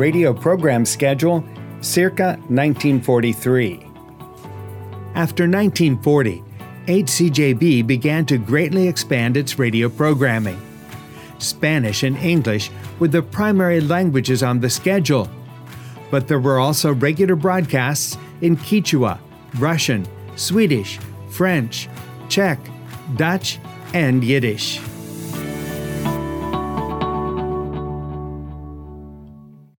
radio program schedule circa 1943. After 1940, HCJB began to greatly expand its radio programming. Spanish and English were the primary languages on the schedule, but there were also regular broadcasts in Quechua, Russian, Swedish, French, Czech, Dutch, and Yiddish.